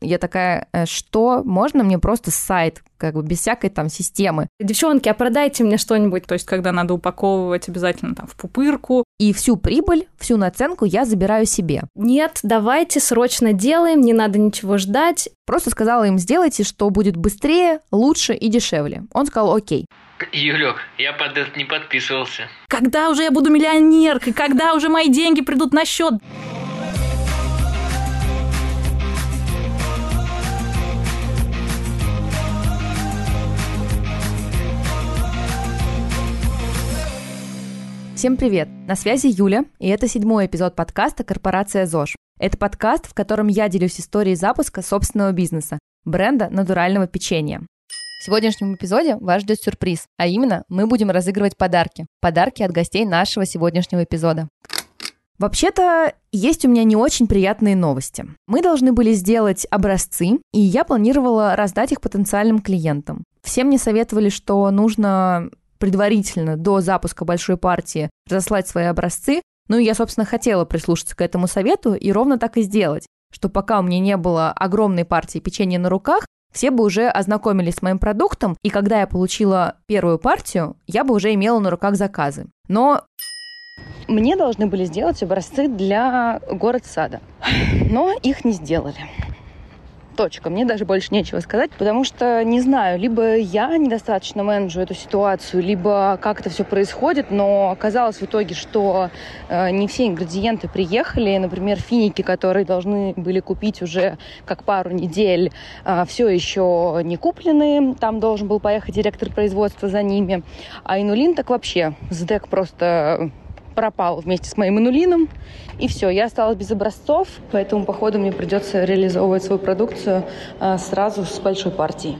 Я такая, «Э, что? Можно мне просто сайт, как бы без всякой там системы? Девчонки, а продайте мне что-нибудь, то есть когда надо упаковывать обязательно там в пупырку. И всю прибыль, всю наценку я забираю себе. Нет, давайте срочно делаем, не надо ничего ждать. Просто сказала им, сделайте, что будет быстрее, лучше и дешевле. Он сказал, окей. Юлек, я под это не подписывался. Когда уже я буду миллионеркой? Когда уже мои деньги придут на счет? Всем привет! На связи Юля, и это седьмой эпизод подкаста «Корпорация ЗОЖ». Это подкаст, в котором я делюсь историей запуска собственного бизнеса, бренда натурального печенья. В сегодняшнем эпизоде вас ждет сюрприз, а именно мы будем разыгрывать подарки. Подарки от гостей нашего сегодняшнего эпизода. Вообще-то, есть у меня не очень приятные новости. Мы должны были сделать образцы, и я планировала раздать их потенциальным клиентам. Всем мне советовали, что нужно предварительно, до запуска большой партии, разослать свои образцы. Ну и я, собственно, хотела прислушаться к этому совету и ровно так и сделать, что пока у меня не было огромной партии печенья на руках, все бы уже ознакомились с моим продуктом, и когда я получила первую партию, я бы уже имела на руках заказы. Но мне должны были сделать образцы для город-сада, но их не сделали точка. Мне даже больше нечего сказать, потому что не знаю, либо я недостаточно менеджу эту ситуацию, либо как это все происходит, но оказалось в итоге, что э, не все ингредиенты приехали. Например, финики, которые должны были купить уже как пару недель, э, все еще не куплены. Там должен был поехать директор производства за ними. А инулин так вообще. СДЭК просто пропал вместе с моим инулином. И все, я осталась без образцов, поэтому, походу, мне придется реализовывать свою продукцию а, сразу с большой партией.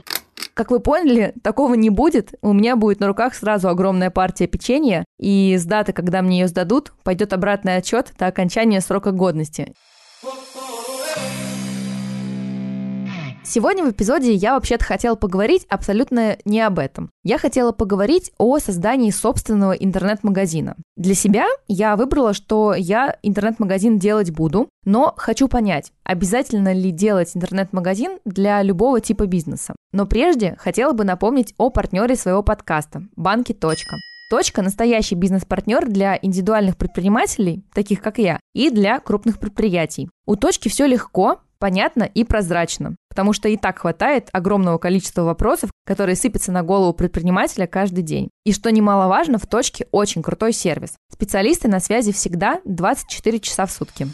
Как вы поняли, такого не будет. У меня будет на руках сразу огромная партия печенья, и с даты, когда мне ее сдадут, пойдет обратный отчет до окончания срока годности. Сегодня в эпизоде я вообще-то хотела поговорить абсолютно не об этом. Я хотела поговорить о создании собственного интернет-магазина. Для себя я выбрала, что я интернет-магазин делать буду, но хочу понять, обязательно ли делать интернет-магазин для любого типа бизнеса. Но прежде хотела бы напомнить о партнере своего подкаста – банки. Точка – настоящий бизнес-партнер для индивидуальных предпринимателей, таких как я, и для крупных предприятий. У точки все легко, понятно и прозрачно, потому что и так хватает огромного количества вопросов, которые сыпятся на голову предпринимателя каждый день. И что немаловажно, в точке очень крутой сервис. Специалисты на связи всегда 24 часа в сутки.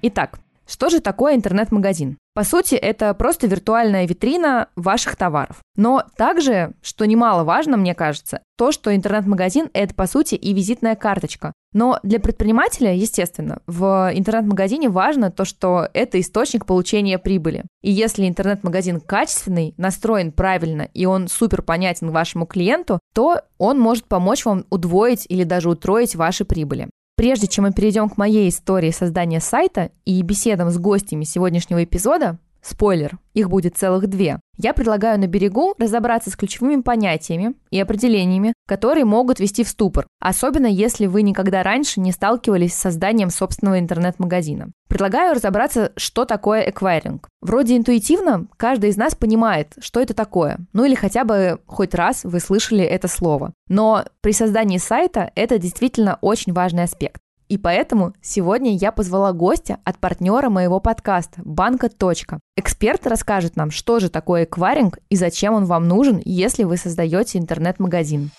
Итак, что же такое интернет-магазин? По сути, это просто виртуальная витрина ваших товаров. Но также, что немаловажно, мне кажется, то, что интернет-магазин – это, по сути, и визитная карточка. Но для предпринимателя, естественно, в интернет-магазине важно то, что это источник получения прибыли. И если интернет-магазин качественный, настроен правильно, и он супер понятен вашему клиенту, то он может помочь вам удвоить или даже утроить ваши прибыли. Прежде чем мы перейдем к моей истории создания сайта и беседам с гостями сегодняшнего эпизода, спойлер, их будет целых две, я предлагаю на берегу разобраться с ключевыми понятиями и определениями, которые могут вести в ступор, особенно если вы никогда раньше не сталкивались с созданием собственного интернет-магазина. Предлагаю разобраться, что такое эквайринг. Вроде интуитивно каждый из нас понимает, что это такое, ну или хотя бы хоть раз вы слышали это слово. Но при создании сайта это действительно очень важный аспект. И поэтому сегодня я позвала гостя от партнера моего подкаста «Банка. Точка». Эксперт расскажет нам, что же такое эквайринг и зачем он вам нужен, если вы создаете интернет-магазин.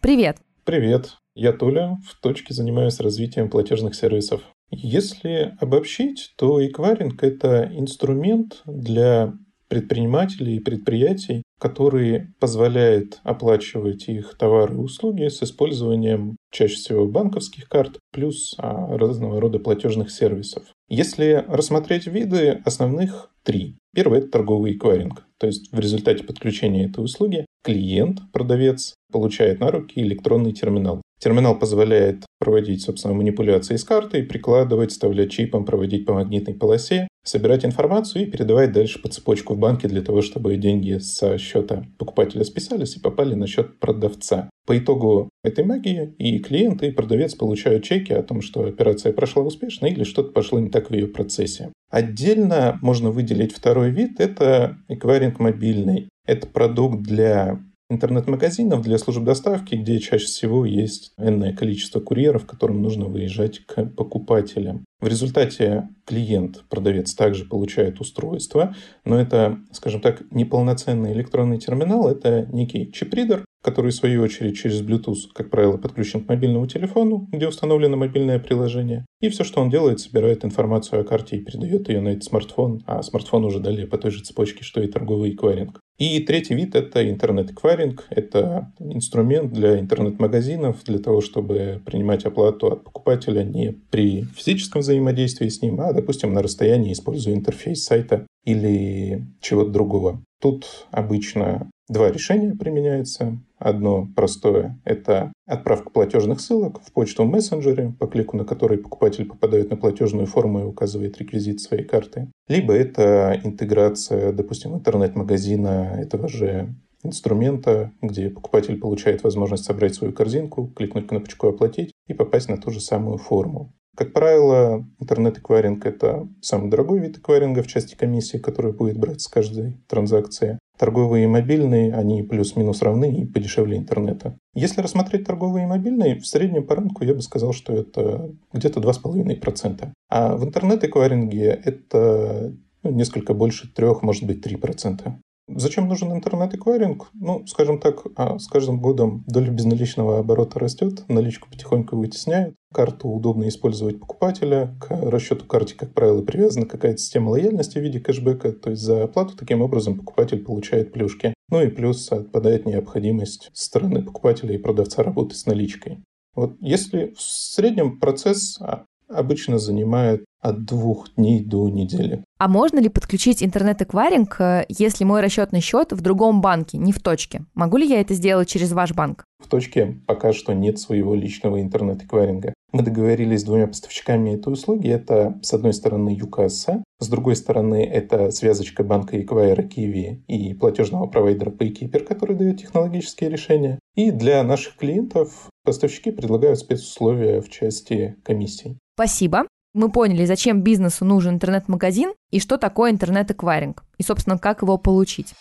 Привет! Привет! Я Толя, в точке занимаюсь развитием платежных сервисов. Если обобщить, то эквайринг – это инструмент для предпринимателей и предприятий, который позволяет оплачивать их товары и услуги с использованием чаще всего банковских карт плюс а, разного рода платежных сервисов. Если рассмотреть виды, основных три. Первый – это торговый эквайринг. То есть в результате подключения этой услуги клиент, продавец, получает на руки электронный терминал. Терминал позволяет проводить, собственно, манипуляции с картой, прикладывать, вставлять чипом, проводить по магнитной полосе, собирать информацию и передавать дальше по цепочку в банке для того, чтобы деньги со счета покупателя списались и попали на счет продавца. По итогу этой магии и клиент, и продавец получают чеки о том, что операция прошла успешно или что-то пошло не так в ее процессе. Отдельно можно выделить второй вид – это эквайринг мобильный. Это продукт для интернет-магазинов для служб доставки, где чаще всего есть энное количество курьеров, которым нужно выезжать к покупателям. В результате клиент, продавец также получает устройство, но это, скажем так, неполноценный электронный терминал, это некий чип-ридер, который, в свою очередь, через Bluetooth, как правило, подключен к мобильному телефону, где установлено мобильное приложение. И все, что он делает, собирает информацию о карте и передает ее на этот смартфон, а смартфон уже далее по той же цепочке, что и торговый эквайринг. И третий вид – это интернет-эквайринг. Это инструмент для интернет-магазинов, для того, чтобы принимать оплату от покупателя не при физическом взаимодействии с ним, а, допустим, на расстоянии, используя интерфейс сайта или чего-то другого. Тут обычно два решения применяются. Одно простое – это отправка платежных ссылок в почту в мессенджере, по клику на который покупатель попадает на платежную форму и указывает реквизит своей карты. Либо это интеграция, допустим, интернет-магазина этого же инструмента, где покупатель получает возможность собрать свою корзинку, кликнуть кнопочку «Оплатить» и попасть на ту же самую форму. Как правило, интернет-эквайринг – это самый дорогой вид эквайринга в части комиссии, который будет брать с каждой транзакции. Торговые и мобильные, они плюс-минус равны и подешевле интернета. Если рассмотреть торговые и мобильные, в среднем по рынку я бы сказал, что это где-то 2,5%. А в интернет-эквайринге это ну, несколько больше 3, может быть 3%. Зачем нужен интернет-эквайринг? Ну, скажем так, а с каждым годом доля безналичного оборота растет, наличку потихоньку вытесняют. Карту удобно использовать покупателя. К расчету карте, как правило, привязана какая-то система лояльности в виде кэшбэка. То есть за оплату таким образом покупатель получает плюшки. Ну и плюс отпадает необходимость со стороны покупателя и продавца работы с наличкой. Вот если в среднем процесс а, обычно занимает от двух дней до недели. А можно ли подключить интернет-эквайринг, э, если мой расчетный счет в другом банке, не в точке? Могу ли я это сделать через ваш банк? В точке пока что нет своего личного интернет-эквайринга. Мы договорились с двумя поставщиками этой услуги. Это, с одной стороны, ЮКСА, с другой стороны, это связочка банка Эквайра Киви и платежного провайдера PayKeeper, который дает технологические решения. И для наших клиентов поставщики предлагают спецусловия в части комиссий. Спасибо. Мы поняли, зачем бизнесу нужен интернет-магазин и что такое интернет-эквайринг, и, собственно, как его получить.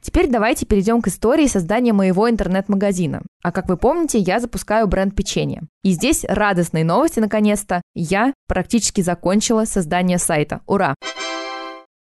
Теперь давайте перейдем к истории создания моего интернет-магазина. А как вы помните, я запускаю бренд печенья. И здесь радостные новости наконец-то. Я практически закончила создание сайта. Ура!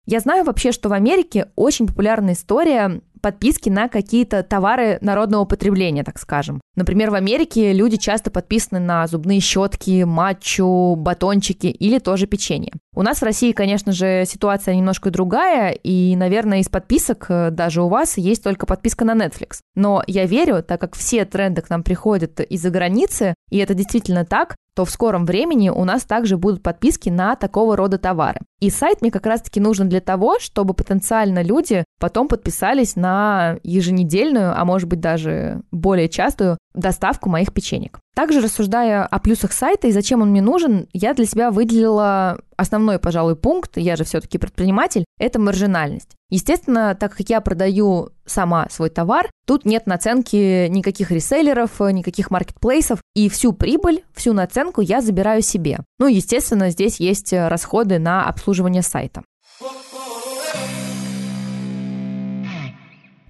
Я знаю вообще, что в Америке очень популярная история подписки на какие-то товары народного потребления, так скажем. Например, в Америке люди часто подписаны на зубные щетки, матчу, батончики или тоже печенье. У нас в России, конечно же, ситуация немножко другая, и, наверное, из подписок э, даже у вас есть только подписка на Netflix. Но я верю, так как все тренды к нам приходят из-за границы, и это действительно так, то в скором времени у нас также будут подписки на такого рода товары. И сайт мне как раз-таки нужен для того, чтобы потенциально люди потом подписались на еженедельную, а может быть даже более частую доставку моих печенек. Также рассуждая о плюсах сайта и зачем он мне нужен, я для себя выделила основной, пожалуй, пункт, я же все-таки предприниматель, это маржинальность. Естественно, так как я продаю сама свой товар, тут нет наценки никаких реселлеров, никаких маркетплейсов, и всю прибыль, всю наценку я забираю себе. Ну, естественно, здесь есть расходы на обслуживание сайта.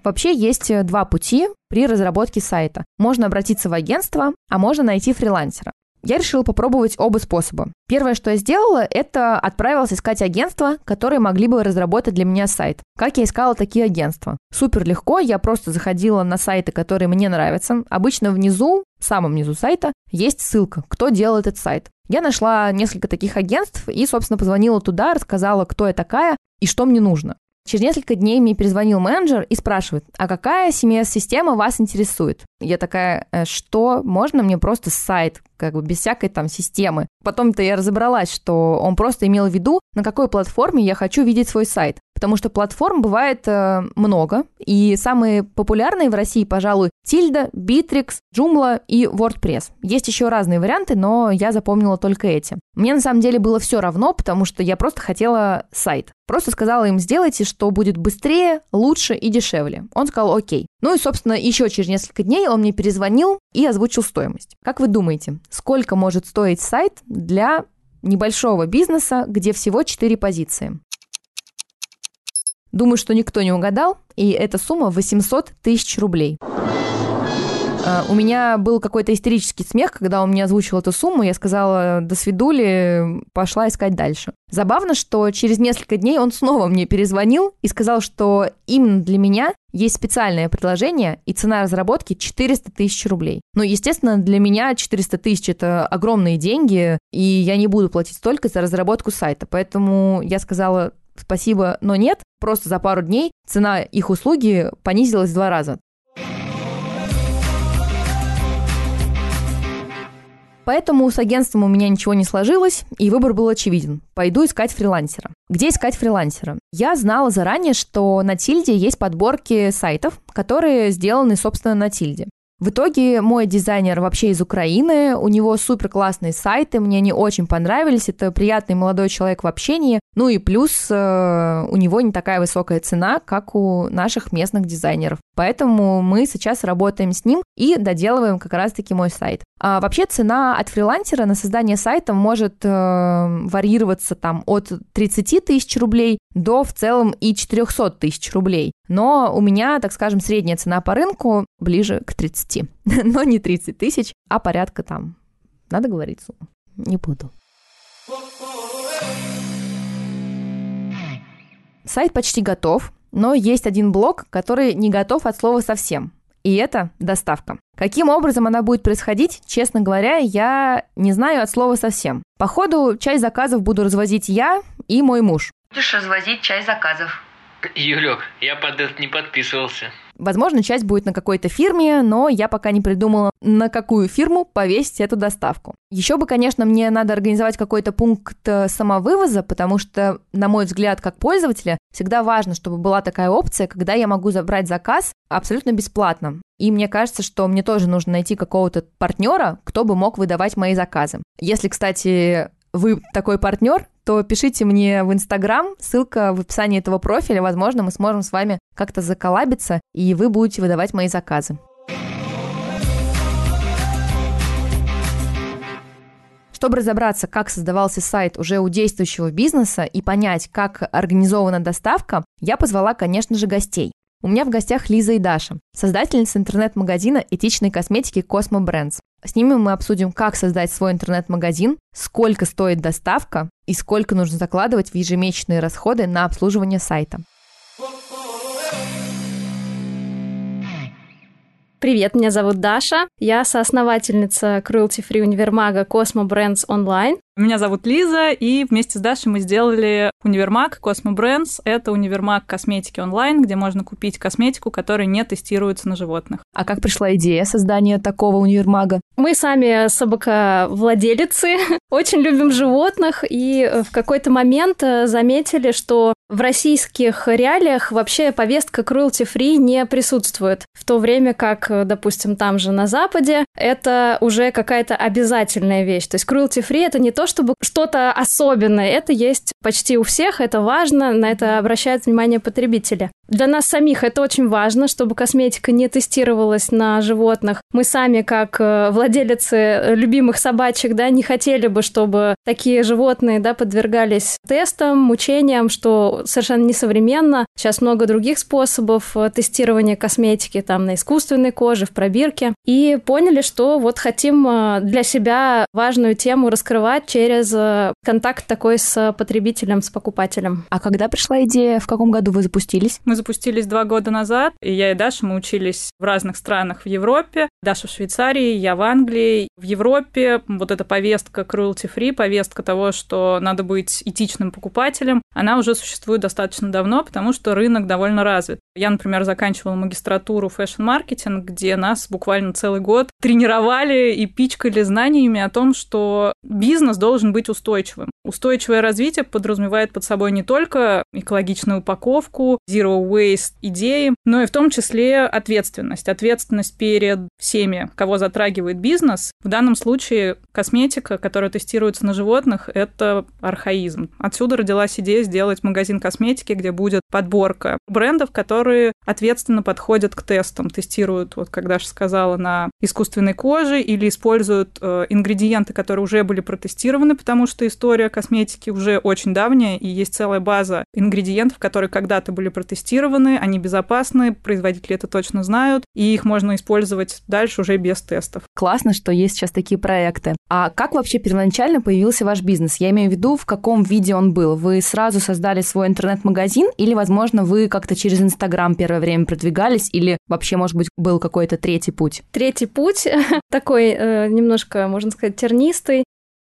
Вообще есть э, два пути при разработке сайта. Можно обратиться в агентство, а можно найти фрилансера. Я решила попробовать оба способа. Первое, что я сделала, это отправилась искать агентства, которые могли бы разработать для меня сайт. Как я искала такие агентства? Супер легко, я просто заходила на сайты, которые мне нравятся. Обычно внизу, в самом низу сайта, есть ссылка, кто делал этот сайт. Я нашла несколько таких агентств и, собственно, позвонила туда, рассказала, кто я такая и что мне нужно. Через несколько дней мне перезвонил менеджер и спрашивает, а какая CMS-система вас интересует? Я такая, «Э, что, можно мне просто сайт, как бы без всякой там системы? Потом-то я разобралась, что он просто имел в виду, на какой платформе я хочу видеть свой сайт потому что платформ бывает э, много, и самые популярные в России, пожалуй, Tilda, Битрикс, Joomla и WordPress. Есть еще разные варианты, но я запомнила только эти. Мне на самом деле было все равно, потому что я просто хотела сайт. Просто сказала им, сделайте, что будет быстрее, лучше и дешевле. Он сказал, окей. Ну и, собственно, еще через несколько дней он мне перезвонил и озвучил стоимость. Как вы думаете, сколько может стоить сайт для небольшого бизнеса, где всего 4 позиции? Думаю, что никто не угадал, и эта сумма 800 тысяч рублей. А, у меня был какой-то истерический смех, когда он мне озвучил эту сумму. Я сказала, до свидули, пошла искать дальше. Забавно, что через несколько дней он снова мне перезвонил и сказал, что именно для меня есть специальное предложение, и цена разработки 400 тысяч рублей. Ну, естественно, для меня 400 тысяч – это огромные деньги, и я не буду платить столько за разработку сайта. Поэтому я сказала, спасибо, но нет. Просто за пару дней цена их услуги понизилась в два раза. Поэтому с агентством у меня ничего не сложилось, и выбор был очевиден. Пойду искать фрилансера. Где искать фрилансера? Я знала заранее, что на Тильде есть подборки сайтов, которые сделаны, собственно, на Тильде. В итоге мой дизайнер вообще из Украины, у него супер классные сайты, мне они очень понравились, это приятный молодой человек в общении, ну и плюс э, у него не такая высокая цена, как у наших местных дизайнеров. Поэтому мы сейчас работаем с ним и доделываем как раз-таки мой сайт. А вообще цена от фрилансера на создание сайта может э, варьироваться там от 30 тысяч рублей до в целом и 400 тысяч рублей. Но у меня, так скажем, средняя цена по рынку ближе к 30. Но не 30 тысяч, а порядка там. Надо говорить сумму. Не буду. Сайт почти готов, но есть один блок, который не готов от слова совсем. И это доставка. Каким образом она будет происходить, честно говоря, я не знаю от слова совсем. Походу, часть заказов буду развозить я и мой муж. Будешь развозить часть заказов. Юлек, я под это не подписывался. Возможно, часть будет на какой-то фирме, но я пока не придумала, на какую фирму повесить эту доставку. Еще бы, конечно, мне надо организовать какой-то пункт э, самовывоза, потому что, на мой взгляд, как пользователя, всегда важно, чтобы была такая опция, когда я могу забрать заказ абсолютно бесплатно. И мне кажется, что мне тоже нужно найти какого-то партнера, кто бы мог выдавать мои заказы. Если, кстати, вы такой партнер, то пишите мне в Инстаграм, ссылка в описании этого профиля, возможно, мы сможем с вами как-то заколабиться, и вы будете выдавать мои заказы. Чтобы разобраться, как создавался сайт уже у действующего бизнеса и понять, как организована доставка, я позвала, конечно же, гостей. У меня в гостях Лиза и Даша, создательницы интернет-магазина этичной косметики Cosmo Brands. С ними мы обсудим, как создать свой интернет-магазин, сколько стоит доставка и сколько нужно закладывать в ежемесячные расходы на обслуживание сайта. Привет, меня зовут Даша. Я соосновательница Cruelty Free универмага Cosmo Brands Online. Меня зовут Лиза, и вместе с Дашей мы сделали универмаг Cosmo Brands. Это универмаг косметики онлайн, где можно купить косметику, которая не тестируется на животных. А как пришла идея создания такого универмага? Мы сами собаковладелицы, очень любим животных, и в какой-то момент э, заметили, что в российских реалиях вообще повестка cruelty-free не присутствует, в то время как, э, допустим, там же на Западе это уже какая-то обязательная вещь. То есть cruelty-free — это не то, то, чтобы что-то особенное. Это есть почти у всех, это важно, на это обращают внимание потребители. Для нас самих это очень важно, чтобы косметика не тестировалась на животных. Мы сами, как э, владелицы любимых собачек, да, не хотели бы, чтобы такие животные, да, подвергались тестам, мучениям, что совершенно несовременно. Сейчас много других способов э, тестирования косметики, там, на искусственной коже, в пробирке. И поняли, что вот хотим э, для себя важную тему раскрывать через контакт такой с потребителем, с покупателем. А когда пришла идея, в каком году вы запустились? Мы запустились два года назад, и я и Даша, мы учились в разных странах в Европе. Даша в Швейцарии, я в Англии. В Европе вот эта повестка cruelty-free, повестка того, что надо быть этичным покупателем, она уже существует достаточно давно, потому что рынок довольно развит. Я, например, заканчивала магистратуру fashion-маркетинг, где нас буквально целый год тренировали и пичкали знаниями о том, что бизнес должен быть устойчивым. Устойчивое развитие подразумевает под собой не только экологичную упаковку, zero waste идеи, но и в том числе ответственность. Ответственность перед всеми, кого затрагивает бизнес. В данном случае косметика, которая тестируется на животных, это архаизм. Отсюда родилась идея сделать магазин косметики, где будет подборка брендов, которые ответственно подходят к тестам, тестируют, вот как Даша сказала, на искусственной коже или используют э, ингредиенты, которые уже были протестированы, потому что история косметики уже очень давняя, и есть целая база ингредиентов, которые когда-то были протестированы, они безопасны, производители это точно знают, и их можно использовать дальше уже без тестов. Классно, что есть сейчас такие проекты. А как вообще первоначально появился ваш бизнес? Я имею в виду, в каком виде он был? Вы сразу создали свой интернет-магазин или, возможно, вы как-то через Инстаграм первое время продвигались или вообще, может быть, был какой-то третий путь? Третий путь такой э, немножко, можно сказать, тернистый.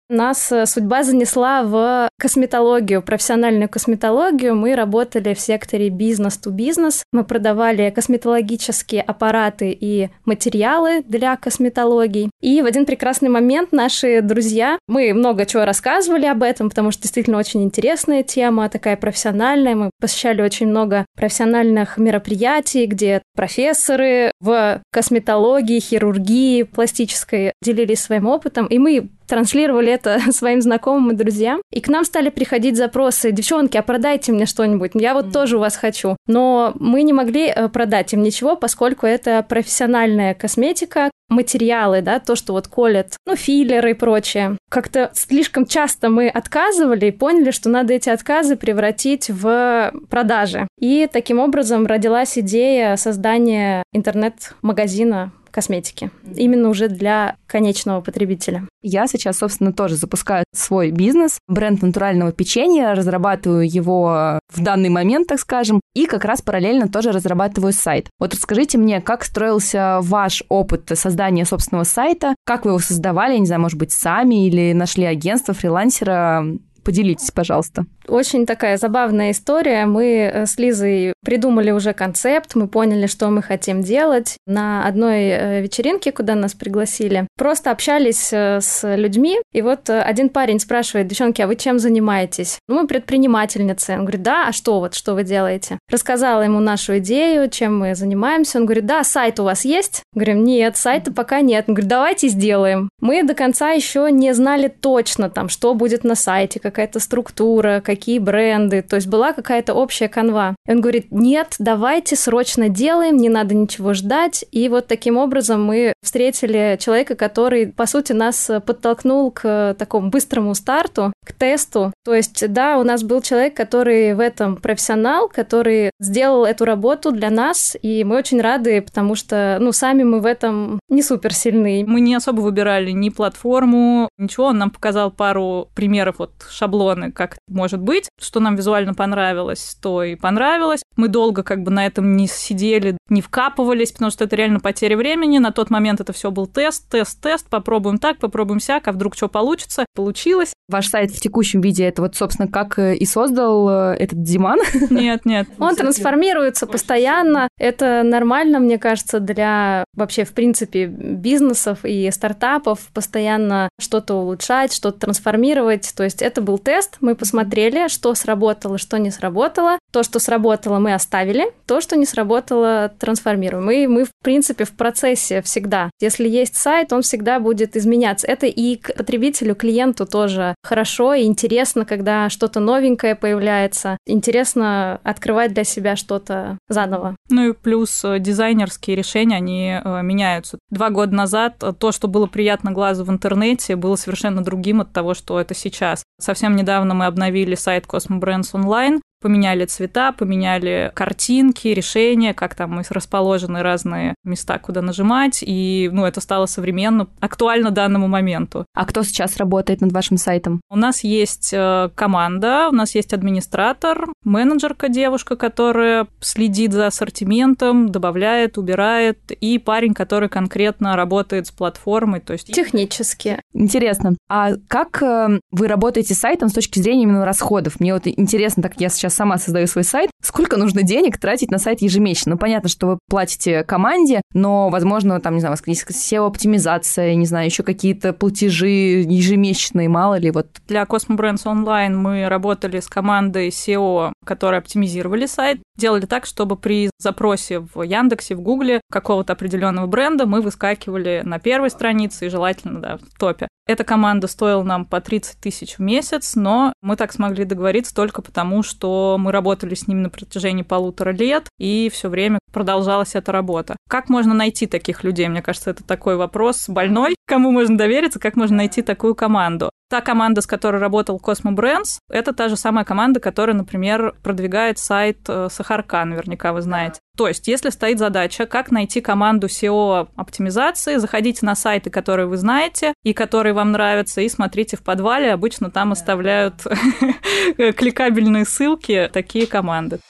Нас э, судьба занесла в косметологию, профессиональную косметологию. Мы работали в секторе бизнес-то-бизнес. Мы продавали косметологические аппараты и материалы для косметологии. И в один прекрасный момент наши друзья, мы много чего рассказывали об этом, потому что действительно очень интересная тема, такая профессиональная. Мы посещали очень много профессиональных мероприятий, где профессоры в косметологии, хирургии, пластической делились своим опытом, и мы транслировали это своим знакомым и друзьям. И к нам стали приходить запросы, девчонки, а продайте мне что-нибудь, я вот тоже у вас хочу. Но мы не могли э, продать им ничего, поскольку это профессиональная косметика, материалы, да, то, что вот колят, ну, филлеры и прочее. Как-то слишком часто мы отказывали и поняли, что надо эти отказы превратить в продажи. И таким образом родилась идея создания интернет-магазина косметики. Именно уже для конечного потребителя. Я сейчас, собственно, тоже запускаю свой бизнес, бренд натурального печенья, разрабатываю его в данный момент, так скажем, и как раз параллельно тоже разрабатываю сайт. Вот расскажите мне, как строился ваш опыт создания собственного сайта, как вы его создавали, я не знаю, может быть, сами или нашли агентство, фрилансера, Поделитесь, пожалуйста. Очень такая забавная история. Мы э, с Лизой придумали уже концепт, мы поняли, что мы хотим делать. На одной э, вечеринке, куда нас пригласили, просто общались э, с людьми, и вот один парень спрашивает, девчонки, а вы чем занимаетесь? Ну, мы предпринимательницы. Он говорит, да, а что вот, что вы делаете? Рассказала ему нашу идею, чем мы занимаемся. Он говорит, да, сайт у вас есть? Говорим, нет, сайта пока нет. Он говорит, давайте сделаем. Мы до конца еще не знали точно там, что будет на сайте, какая-то структура, какие бренды, то есть была какая-то общая канва. И он говорит, нет, давайте срочно делаем, не надо ничего ждать. И вот таким образом мы встретили человека, который, по сути, нас подтолкнул к такому быстрому старту, к тесту. То есть, да, у нас был человек, который в этом профессионал, который сделал эту работу для нас, и мы очень рады, потому что, ну, сами мы в этом не супер сильны. Мы не особо выбирали ни платформу, ничего. Он нам показал пару примеров вот шаблоны, как может быть, что нам визуально понравилось, то и понравилось. Мы долго как бы на этом не сидели, не вкапывались, потому что это реально потеря времени. На тот момент это все был тест, тест, тест, попробуем так, попробуем сяк, а вдруг что получится? Получилось. Ваш сайт в текущем виде это вот, собственно, как э, и создал э, этот Диман? Нет, нет. Он трансформируется постоянно. Это нормально, мне кажется, для вообще, в принципе, бизнесов и стартапов постоянно что-то улучшать, что-то трансформировать. То есть это был был тест, мы посмотрели, что сработало, что не сработало. То, что сработало, мы оставили, то, что не сработало, трансформируем. И мы, в принципе, в процессе всегда. Если есть сайт, он всегда будет изменяться. Это и к потребителю, клиенту тоже хорошо и интересно, когда что-то новенькое появляется. Интересно открывать для себя что-то заново. Ну и плюс э, дизайнерские решения, они э, меняются. Два года назад э, то, что было приятно глазу в интернете, было совершенно другим от того, что это сейчас. Совсем недавно мы обновили сайт Cosmo Brands Online, поменяли цвета, поменяли картинки, решения, как там расположены разные места, куда нажимать, и, ну, это стало современно, актуально данному моменту. А кто сейчас работает над вашим сайтом? У нас есть э, команда, у нас есть администратор, менеджерка девушка, которая следит за ассортиментом, добавляет, убирает, и парень, который конкретно работает с платформой, то есть... Технически. Интересно. А как э, вы работаете с сайтом с точки зрения именно расходов? Мне вот интересно, так как я сейчас сама создаю свой сайт, сколько нужно денег тратить на сайт ежемесячно? Ну, понятно, что вы платите команде, но, возможно, там, не знаю, у вас есть SEO-оптимизация, не знаю, еще какие-то платежи ежемесячные, мало ли, вот. Для Cosmo Brands Online мы работали с командой SEO, которые оптимизировали сайт, делали так, чтобы при запросе в Яндексе, в Гугле какого-то определенного бренда мы выскакивали на первой странице и желательно, да, в топе. Эта команда стоила нам по 30 тысяч в месяц, но мы так смогли договориться только потому, что мы работали с ними на протяжении полутора лет, и все время продолжалась эта работа. Как можно найти таких людей? Мне кажется, это такой вопрос больной. Кому можно довериться, как можно найти такую команду? Та команда, с которой работал Cosmo Brands, это та же самая команда, которая, например, продвигает сайт э, Сахарка, наверняка вы знаете. То есть, если стоит задача, как найти команду SEO-оптимизации, заходите на сайты, которые вы знаете и которые вам нравятся, и смотрите в подвале. Обычно там оставляют кликабельные ссылки такие команды.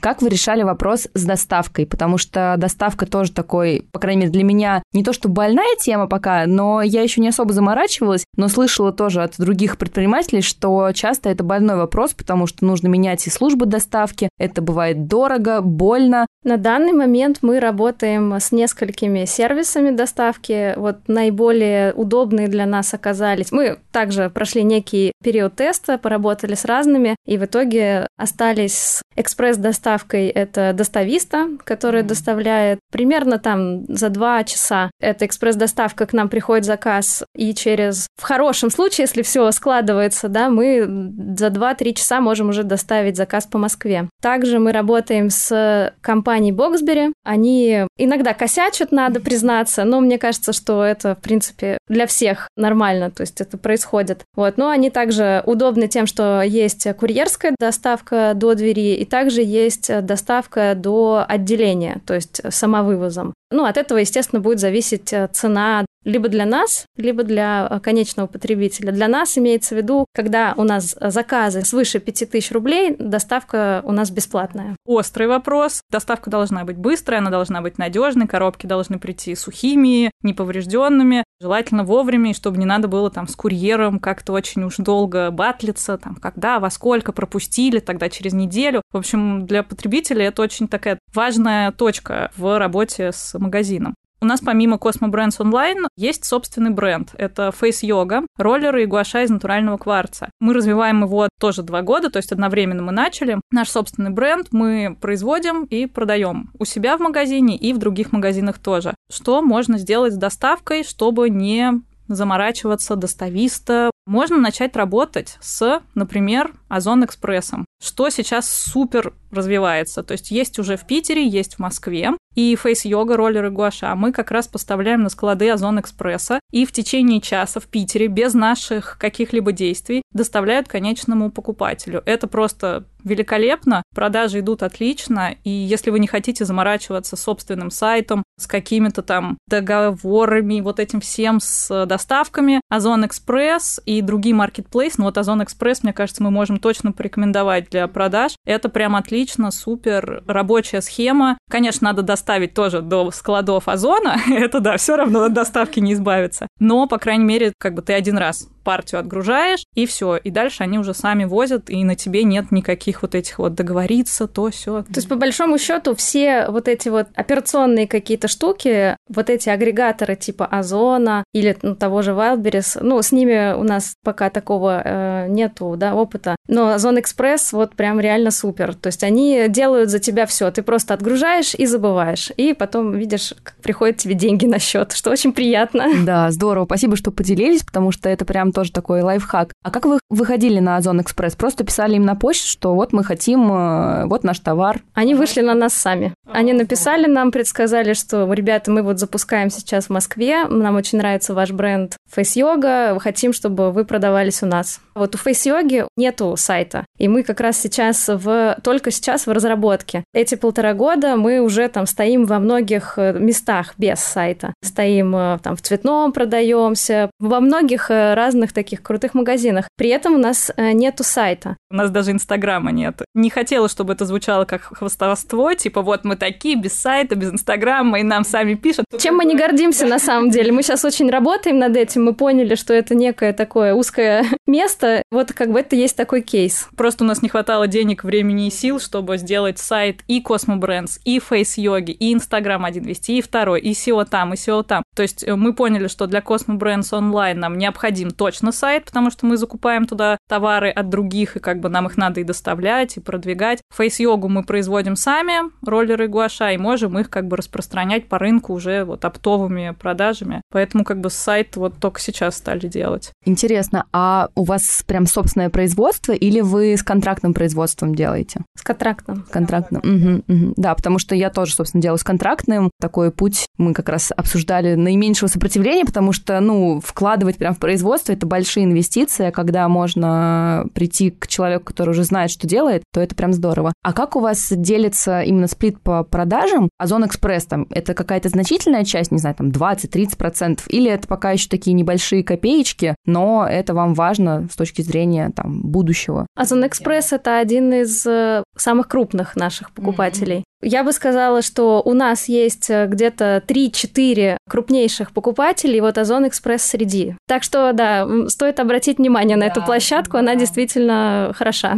Как вы решали вопрос с доставкой? Потому что доставка тоже такой, по крайней мере, для меня не то что больная тема пока, но я еще не особо заморачивалась, но слышала тоже от других предпринимателей, что часто это больной вопрос, потому что нужно менять и службы доставки, это бывает дорого, больно. На данный момент мы работаем с несколькими сервисами доставки. Вот наиболее удобные для нас оказались. Мы также прошли некий период теста, поработали с разными, и в итоге остались с экспресс-доставкой доставкой это достависта, который доставляет примерно там за два часа. Это экспресс-доставка, к нам приходит заказ, и через, в хорошем случае, если все складывается, да, мы за 2-3 часа можем уже доставить заказ по Москве. Также мы работаем с компанией Боксбери. Они иногда косячат, надо признаться, но мне кажется, что это, в принципе, для всех нормально, то есть это происходит. Вот. Но они также удобны тем, что есть курьерская доставка до двери, и также есть есть э, доставка до отделения, то есть самовывозом. Ну, от этого, естественно, будет зависеть э, цена либо для нас, либо для э, конечного потребителя. Для нас имеется в виду, когда у нас заказы свыше 5000 рублей, доставка у нас бесплатная. Острый вопрос. Доставка должна быть быстрой, она должна быть надежной, коробки должны прийти сухими, неповрежденными, желательно вовремя, и чтобы не надо было там с курьером как-то очень уж долго батлиться, там, когда, во сколько пропустили, тогда через неделю. В общем, для потребителя это очень такая важная точка в работе с магазином. У нас помимо Cosmo Brands Online есть собственный бренд. Это Face Yoga, роллеры и гуаша из натурального кварца. Мы развиваем его тоже два года, то есть одновременно мы начали. Наш собственный бренд мы производим и продаем у себя в магазине и в других магазинах тоже. Что можно сделать с доставкой, чтобы не заморачиваться достависта. Можно начать работать с, например, Озон Экспрессом, что сейчас супер развивается. То есть есть уже в Питере, есть в Москве. И фейс-йога, роллеры гуаша мы как раз поставляем на склады Озон Экспресса и в течение часа в Питере без наших каких-либо действий доставляют конечному покупателю. Это просто великолепно, продажи идут отлично, и если вы не хотите заморачиваться собственным сайтом, с какими-то там договорами, вот этим всем с доставками, Озон Экспресс и другие маркетплейсы, ну вот Озон Экспресс, мне кажется, мы можем точно порекомендовать для продаж. Это прям отлично, супер рабочая схема. Конечно, надо доставить тоже до складов Озона, это да, все равно от доставки не избавиться. Но, по крайней мере, как бы ты один раз партию отгружаешь, и все. И дальше они уже сами возят, и на тебе нет никаких вот этих вот договориться, то все. То есть, по большому счету, все вот эти вот операционные какие-то штуки, вот эти агрегаторы типа Озона или ну, того же Wildberries, ну, с ними у нас пока такого э, нету, да, опыта. Но Озон Экспресс вот прям реально супер. То есть они делают за тебя все. Ты просто отгружаешь и забываешь. И потом видишь, как приходят тебе деньги на счет, что очень приятно. Да, здорово. Спасибо, что поделились, потому что это прям тоже такой лайфхак. А как вы выходили на Озон Экспресс? Просто писали им на почту, что вот мы хотим, э, вот наш товар. Они вышли на нас сами. Они написали нам, предсказали, что, ребята, мы вот запускаем сейчас в Москве, нам очень нравится ваш бренд Face Yoga, хотим, чтобы вы продавались у нас. Вот у Face Yoga нету сайта, и мы как раз сейчас в, только сейчас в разработке. Эти полтора года мы уже там стоим во многих э, местах без сайта. Стоим э, там в цветном продаемся, во многих э, разных таких крутых магазинах. При этом у нас нету сайта. У нас даже Инстаграма нет. Не хотела, чтобы это звучало как хвостовство, типа вот мы такие без сайта, без Инстаграма, и нам сами пишут. Чем мы не гордимся на самом деле. Мы сейчас очень работаем над этим, мы поняли, что это некое такое узкое место. Вот как бы это есть такой кейс. Просто у нас не хватало денег, времени и сил, чтобы сделать сайт и Cosmo Brands, и Face Yogi, и Инстаграм один вести, и второй, и SEO там, и SEO там. То есть э, мы поняли, что для Cosmo Brands онлайн нам необходим точно сайт, потому что мы закупаем туда товары от других, и как бы нам их надо и доставлять, и продвигать. Face Йогу мы производим сами, роллеры гуаша, и можем их как бы распространять по рынку уже вот оптовыми продажами. Поэтому как бы сайт вот только сейчас стали делать. Интересно, а у вас прям собственное производство или вы с контрактным производством делаете? С контрактным. Контрактным. Угу, угу. Да, потому что я тоже, собственно, делаю с контрактным. Такой путь мы как раз обсуждали наименьшего сопротивления, потому что, ну, вкладывать прям в производство это большие инвестиции, а когда можно прийти к человеку, который уже знает, что делает, то это прям здорово. А как у вас делится именно сплит по продажам? Озон Экспресс там, это какая-то значительная часть, не знаю, там 20-30%, или это пока еще такие небольшие копеечки, но это вам важно с точки зрения там будущего? Озон Экспресс это один из э, самых крупных наших покупателей. Mm-hmm. Я бы сказала, что у нас есть э, где-то 3-4 крупнейших покупателей, вот Озон Экспресс среди. Так что, да, стоит обратить внимание на да, эту площадку, да. она действительно хороша.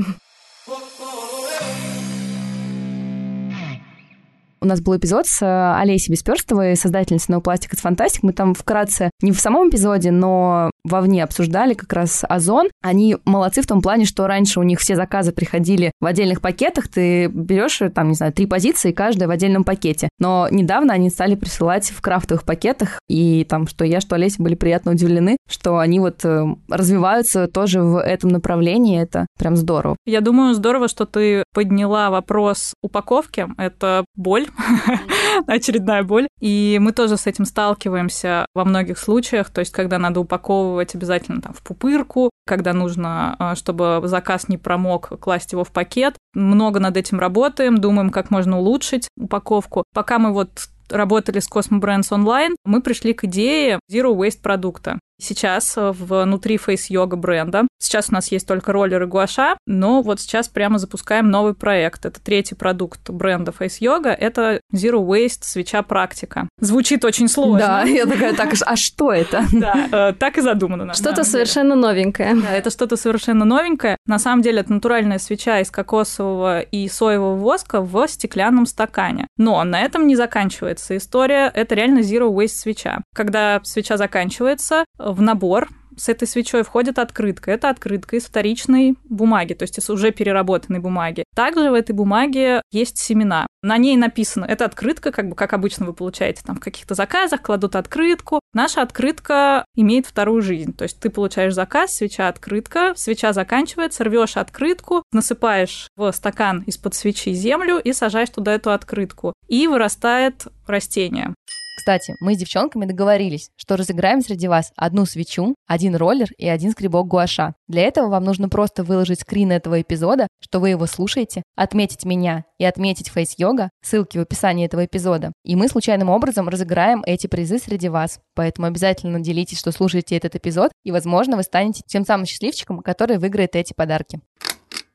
У нас был эпизод с э, Олесей Бесперстовой, создательницей No Plastic is Fantastic. Мы там вкратце, не в самом эпизоде, но вовне обсуждали как раз Озон. Они молодцы в том плане, что раньше у них все заказы приходили в отдельных пакетах. Ты берешь, там, не знаю, три позиции, каждая в отдельном пакете. Но недавно они стали присылать в крафтовых пакетах, и там, что я, что Олеся были приятно удивлены, что они вот э, развиваются тоже в этом направлении. Это прям здорово. Я думаю, здорово, что ты подняла вопрос упаковки. Это боль, очередная боль. И мы тоже с этим сталкиваемся во многих случаях, то есть когда надо упаковывать обязательно там в пупырку, когда нужно, а, чтобы заказ не промок, класть его в пакет. Много над этим работаем, думаем, как можно улучшить упаковку. Пока мы вот работали с Cosmo Brands Online, мы пришли к идее Zero Waste продукта сейчас э, внутри Face Yoga бренда. Сейчас у нас есть только роллеры гуаша, но вот сейчас прямо запускаем новый проект. Это третий продукт бренда Face Yoga. Это Zero Waste свеча практика. Звучит очень сложно. Да, я такая, так, а что это? Да, э, так и задумано. Что-то совершенно новенькое. Да, это что-то совершенно новенькое. На самом деле это натуральная свеча из кокосового и соевого воска в стеклянном стакане. Но на этом не заканчивается история. Это реально Zero Waste свеча. Когда свеча заканчивается, в набор с этой свечой входит открытка. Это открытка из вторичной бумаги, то есть из уже переработанной бумаги. Также в этой бумаге есть семена. На ней написано, это открытка, как бы как обычно вы получаете там в каких-то заказах, кладут открытку. Наша открытка имеет вторую жизнь. То есть ты получаешь заказ, свеча открытка, свеча заканчивается, рвешь открытку, насыпаешь в стакан из-под свечи землю и сажаешь туда эту открытку. И вырастает растение. Кстати, мы с девчонками договорились, что разыграем среди вас одну свечу, один роллер и один скребок гуаша. Для этого вам нужно просто выложить скрин этого эпизода, что вы его слушаете, отметить меня и отметить Yoga, ссылки в описании этого эпизода. И мы случайным образом разыграем эти призы среди вас. Поэтому обязательно делитесь, что слушаете этот эпизод, и, возможно, вы станете тем самым счастливчиком, который выиграет эти подарки.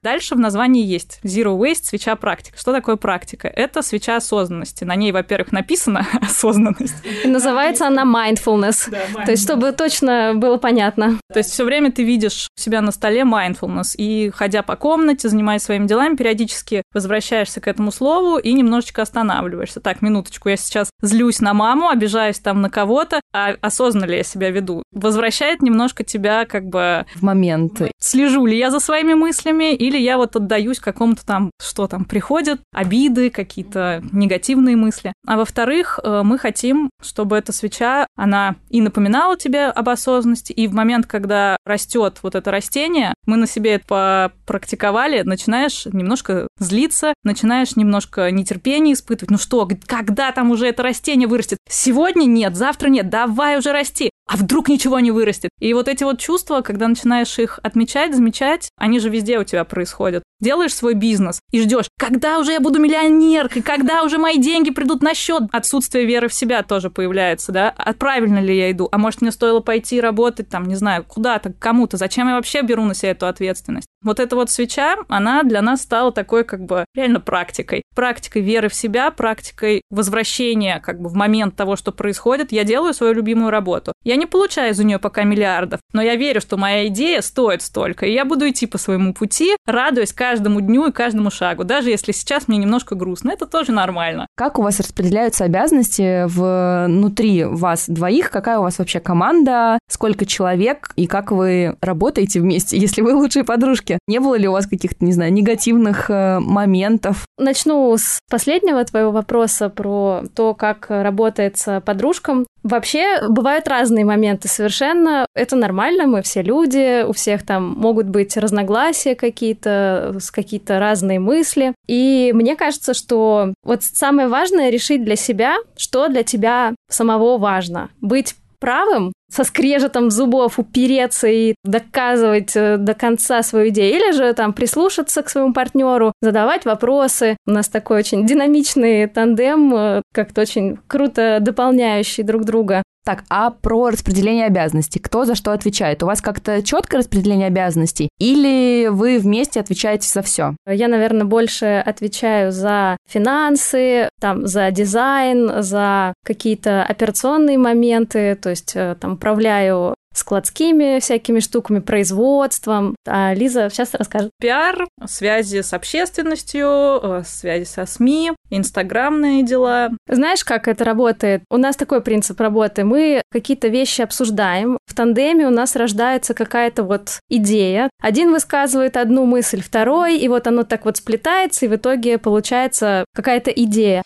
Дальше в названии есть Zero Waste, свеча практика. Что такое практика? Это свеча осознанности. На ней, во-первых, написано осознанность. И называется она mindfulness. Да, mindfulness. То есть, чтобы точно было понятно. То есть, все время ты видишь у себя на столе mindfulness, и ходя по комнате, занимаясь своими делами, периодически возвращаешься к этому слову и немножечко останавливаешься. Так, минуточку, я сейчас злюсь на маму, обижаюсь там на кого-то, а осознанно ли я себя веду? Возвращает немножко тебя как бы... В момент. Слежу ли я за своими мыслями или или я вот отдаюсь какому-то там, что там приходят, обиды, какие-то негативные мысли. А во-вторых, э, мы хотим, чтобы эта свеча, она и напоминала тебе об осознанности, и в момент, когда растет вот это растение, мы на себе это попрактиковали, начинаешь немножко злиться, начинаешь немножко нетерпение испытывать. Ну что, когда там уже это растение вырастет? Сегодня нет, завтра нет, давай уже расти а вдруг ничего не вырастет? И вот эти вот чувства, когда начинаешь их отмечать, замечать, они же везде у тебя происходят происходят. Делаешь свой бизнес и ждешь, когда уже я буду миллионеркой, когда уже мои деньги придут на счет. Отсутствие веры в себя тоже появляется, да? А правильно ли я иду? А может, мне стоило пойти работать там, не знаю, куда-то, кому-то? Зачем я вообще беру на себя эту ответственность? Вот эта вот свеча, она для нас стала такой как бы реально практикой. Практикой веры в себя, практикой возвращения как бы в момент того, что происходит. Я делаю свою любимую работу. Я не получаю за нее пока миллиардов, но я верю, что моя идея стоит столько, и я буду идти по своему пути, радуясь каждому дню и каждому шагу, даже если сейчас мне немножко грустно, это тоже нормально. Как у вас распределяются обязанности внутри вас двоих? Какая у вас вообще команда? Сколько человек? И как вы работаете вместе, если вы лучшие подружки? Не было ли у вас каких-то, не знаю, негативных э, моментов? Начну с последнего твоего вопроса про то, как работает с подружкам. Вообще бывают разные моменты совершенно. Это нормально, мы все люди, у всех там могут быть разногласия какие-то, какие-то разные мысли. И мне кажется, что вот самое важное решить для себя, что для тебя самого важно. Быть правым, со скрежетом зубов упереться и доказывать э, до конца свою идею, или же там прислушаться к своему партнеру, задавать вопросы. У нас такой очень динамичный тандем, э, как-то очень круто дополняющий друг друга. Так, а про распределение обязанностей. Кто за что отвечает? У вас как-то четкое распределение обязанностей? Или вы вместе отвечаете за все? Я, наверное, больше отвечаю за финансы, там, за дизайн, за какие-то операционные моменты, то есть э, там управляю складскими всякими штуками, производством. А Лиза сейчас расскажет. Пиар, связи с общественностью, э, связи со СМИ, инстаграмные дела. Знаешь, как это работает? У нас такой принцип работы. Мы какие-то вещи обсуждаем. В тандеме у нас рождается какая-то вот идея. Один высказывает одну мысль, второй, и вот оно так вот сплетается, и в итоге получается какая-то идея.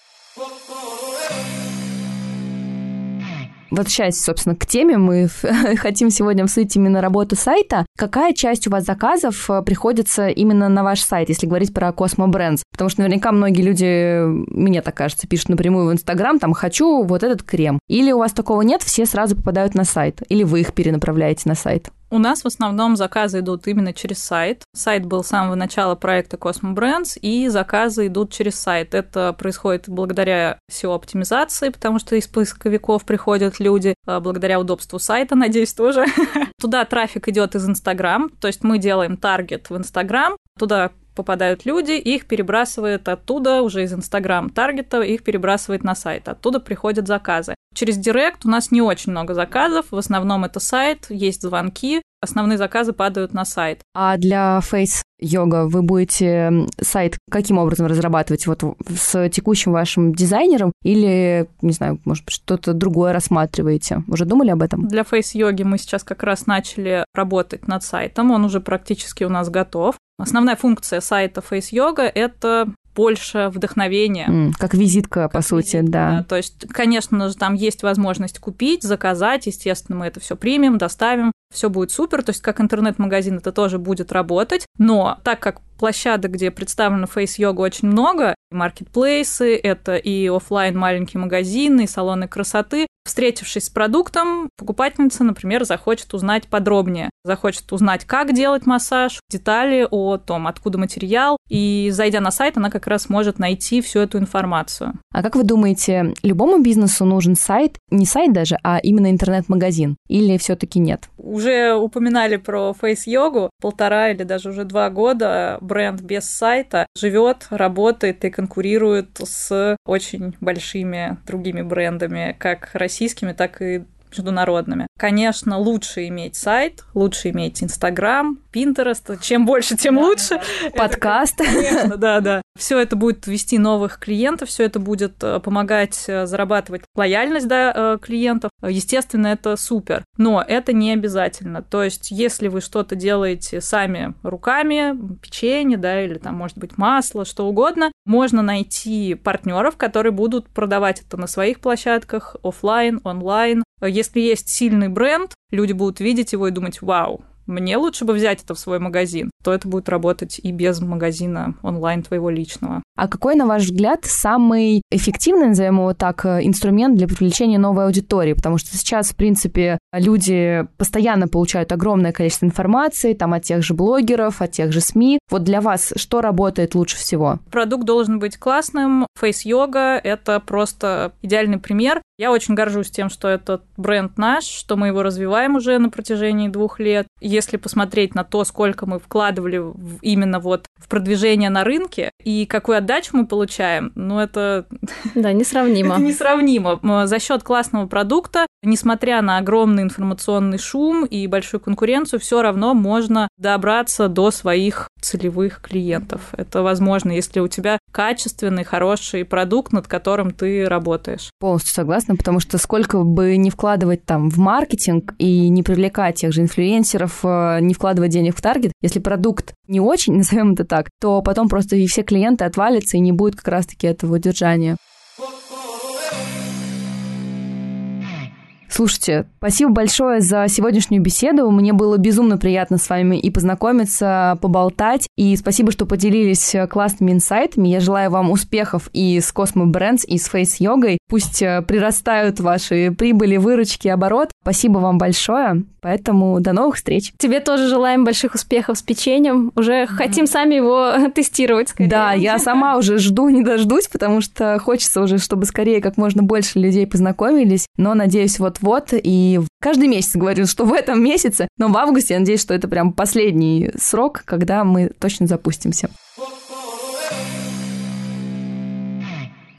Возвращаясь, собственно, к теме, мы хотим сегодня обсудить именно работу сайта. Какая часть у вас заказов э, приходится именно на ваш сайт, если говорить про Cosmo Brands? Потому что наверняка многие люди, мне так кажется, пишут напрямую в Инстаграм, там, хочу вот этот крем. Или у вас такого нет, все сразу попадают на сайт? Или вы их перенаправляете на сайт? У нас в основном заказы идут именно через сайт. Сайт был с самого начала проекта Cosmo Brands, и заказы идут через сайт. Это происходит благодаря SEO-оптимизации, потому что из поисковиков приходят люди, а благодаря удобству сайта, надеюсь, тоже. Туда трафик идет из Инстаграм, то есть мы делаем таргет в Инстаграм, туда попадают люди, их перебрасывает оттуда, уже из Инстаграм таргета, их перебрасывает на сайт. Оттуда приходят заказы. Через Директ у нас не очень много заказов, в основном это сайт, есть звонки, основные заказы падают на сайт. А для Face Йога вы будете сайт каким образом разрабатывать? Вот с текущим вашим дизайнером или, не знаю, может быть, что-то другое рассматриваете? Уже думали об этом? Для Face Йоги мы сейчас как раз начали работать над сайтом, он уже практически у нас готов. Основная функция сайта Face Yoga – это больше вдохновения. Mm, как визитка, как по визитка, сути, да. да. То есть, конечно же, там есть возможность купить, заказать, естественно, мы это все примем, доставим, все будет супер, то есть как интернет-магазин это тоже будет работать, но так как площадок, где представлена фейс-йога, очень много. Маркетплейсы, это и офлайн маленькие магазины, и салоны красоты. Встретившись с продуктом, покупательница, например, захочет узнать подробнее. Захочет узнать, как делать массаж, детали о том, откуда материал. И зайдя на сайт, она как раз может найти всю эту информацию. А как вы думаете, любому бизнесу нужен сайт, не сайт даже, а именно интернет-магазин? Или все-таки нет? Уже упоминали про фейс-йогу. Полтора или даже уже два года бренд без сайта живет, работает и конкурирует с очень большими другими брендами, как российскими, так и международными. Конечно, лучше иметь сайт, лучше иметь Инстаграм, Pinterest. Чем больше, тем лучше. Подкаст. Конечно, да, да. Все это будет вести новых клиентов, все это будет э, помогать э, зарабатывать лояльность да, э, клиентов. Естественно, это супер. Но это не обязательно. То есть, если вы что-то делаете сами руками, печенье, да, или там, может быть, масло, что угодно, можно найти партнеров, которые будут продавать это на своих площадках, офлайн, онлайн. Если есть сильный бренд, люди будут видеть его и думать, вау, мне лучше бы взять это в свой магазин, то это будет работать и без магазина онлайн твоего личного. А какой, на ваш взгляд, самый эффективный, назовем его так, э, инструмент для привлечения новой аудитории? Потому что сейчас, в принципе, люди постоянно получают огромное количество информации, там, от тех же блогеров, от тех же СМИ. Вот для вас что работает лучше всего? Продукт должен быть классным. Фейс-йога — это просто идеальный пример. Я очень горжусь тем, что этот бренд наш, что мы его развиваем уже на протяжении двух лет. Если посмотреть на то, сколько мы вкладывали в, именно вот в продвижение на рынке и какую отдачу мы получаем, ну это... Да, несравнимо. это несравнимо. За счет классного продукта, несмотря на огромный информационный шум и большую конкуренцию, все равно можно добраться до своих целевых клиентов. Это возможно, если у тебя качественный, хороший продукт, над которым ты работаешь. Полностью согласна, потому что сколько бы не вкладывать там в маркетинг и не привлекать тех же инфлюенсеров, э, не вкладывать денег в таргет, если продукт не очень, назовем это так, то потом просто и все клиенты отвалятся, и не будет как раз-таки этого удержания. Слушайте, спасибо большое за сегодняшнюю беседу. Мне было безумно приятно с вами и познакомиться, поболтать. И спасибо, что поделились классными инсайтами. Я желаю вам успехов и с Cosmo Brands, и с Face Йогой. Пусть э, прирастают ваши прибыли, выручки, оборот. Спасибо вам большое. Поэтому до новых встреч. Тебе тоже желаем больших успехов с печеньем. Уже mm-hmm. хотим сами его тестировать. Скорее. Да, я сама уже жду, не дождусь, потому что хочется уже, чтобы скорее как можно больше людей познакомились. Но надеюсь, вот-вот. И каждый месяц говорю, что в этом месяце. Но в августе я надеюсь, что это прям последний срок, когда мы точно запустимся.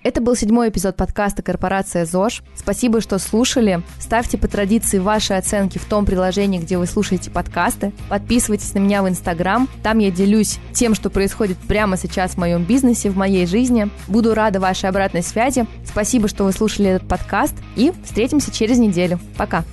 Это был седьмой эпизод подкаста «Корпорация ЗОЖ». Спасибо, что слушали. Ставьте по традиции ваши оценки в том приложении, где вы слушаете подкасты. Подписывайтесь на меня в Инстаграм. Там я делюсь тем, что происходит прямо сейчас в моем бизнесе, в моей жизни. Буду рада вашей обратной связи. Спасибо, что вы слушали этот подкаст. И встретимся через неделю. Пока.